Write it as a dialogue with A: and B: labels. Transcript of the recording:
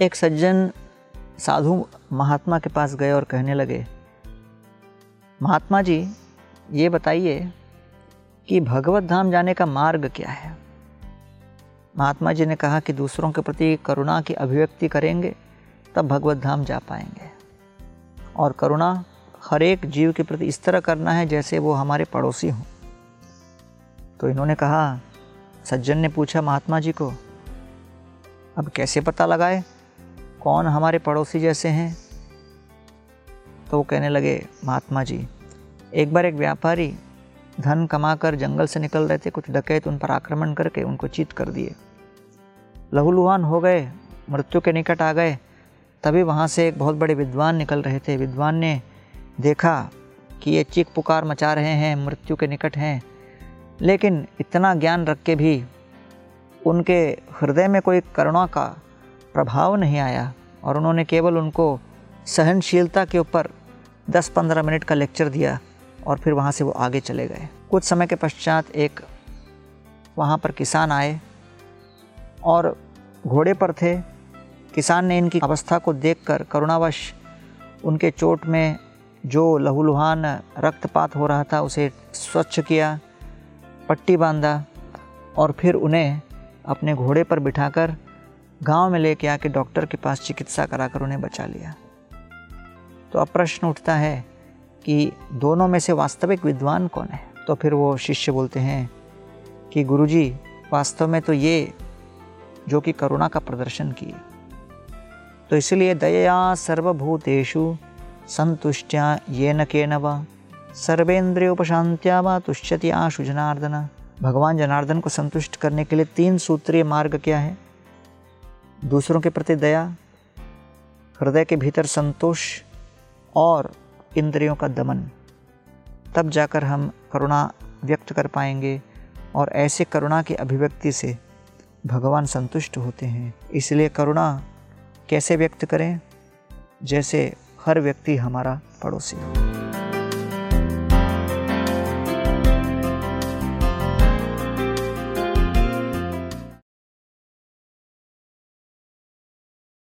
A: एक सज्जन साधु महात्मा के पास गए और कहने लगे, महात्मा जी, ये बताइए कि भगवत धाम जाने का मार्ग क्या है? महात्मा जी ने कहा कि दूसरों के प्रति करुणा की अभिव्यक्ति करेंगे, तब भगवत धाम जा पाएँगे। और करुणा हर एक जीव के प्रति इस तरह करना है जैसे वो हमारे पड़ोसी हों। तो इन्होंने कहा, सज्जन ने पूछा महात्मा जी को, अब कैसे पता लगाए कौन हमारे पड़ोसी जैसे हैं? तो वो कहने लगे, महात्मा जी, एक बार एक व्यापारी धन कमाकर जंगल से निकल रहे थे, कुछ डकैत उन पर आक्रमण करके उनको चीत कर दिए। लहूलुहान हो गए, मृत्यु के निकट आ गए। तभी वहाँ से एक बहुत बड़े विद्वान निकल रहे थे। विद्वान ने देखा कि ये चीख पुकार मचा रहे हैं, मृत्यु के निकट हैं। लेकिन इतना ज्ञान रख के भी उनके हृदय में कोई करुणा का प्रभाव नहीं आया और उन्होंने केवल उनको सहनशीलता के ऊपर 10-15 मिनट का लेक्चर दिया और फिर वहाँ से वो आगे चले गए। कुछ समय के पश्चात एक वहाँ पर किसान आए और घोड़े पर थे। किसान ने इनकी अवस्था को देखकर करुणावश उनके चोट में जो लहूलुहान रक्तपात हो रहा था उसे स्वच्छ किया, पट्टी बांधा और फिर उन्हें अपने घोड़े पर बिठाकर गाँव में लेके आके डॉक्टर के पास चिकित्सा कराकर उन्हें बचा लिया। तो अब प्रश्न उठता है कि दोनों में से वास्तविक विद्वान कौन है? तो फिर वो शिष्य बोलते हैं कि गुरुजी, वास्तव में तो ये जो कि करुणा का प्रदर्शन किए। तो इसलिए दया सर्वभूतेषु संतुष्ट्या ये न के न वा व तुष्यति आशु जनार्दन। भगवान जनार्दन को संतुष्ट करने के लिए तीन सूत्रीय मार्ग क्या है? दूसरों के प्रति दया, हृदय के भीतर संतोष और इंद्रियों का दमन। तब जाकर हम करुणा व्यक्त कर पाएँगे और ऐसे करुणा की अभिव्यक्ति से भगवान संतुष्ट होते हैं। इसलिए करुणा कैसे व्यक्त करें? जैसे हर व्यक्ति हमारा पड़ोसी हो।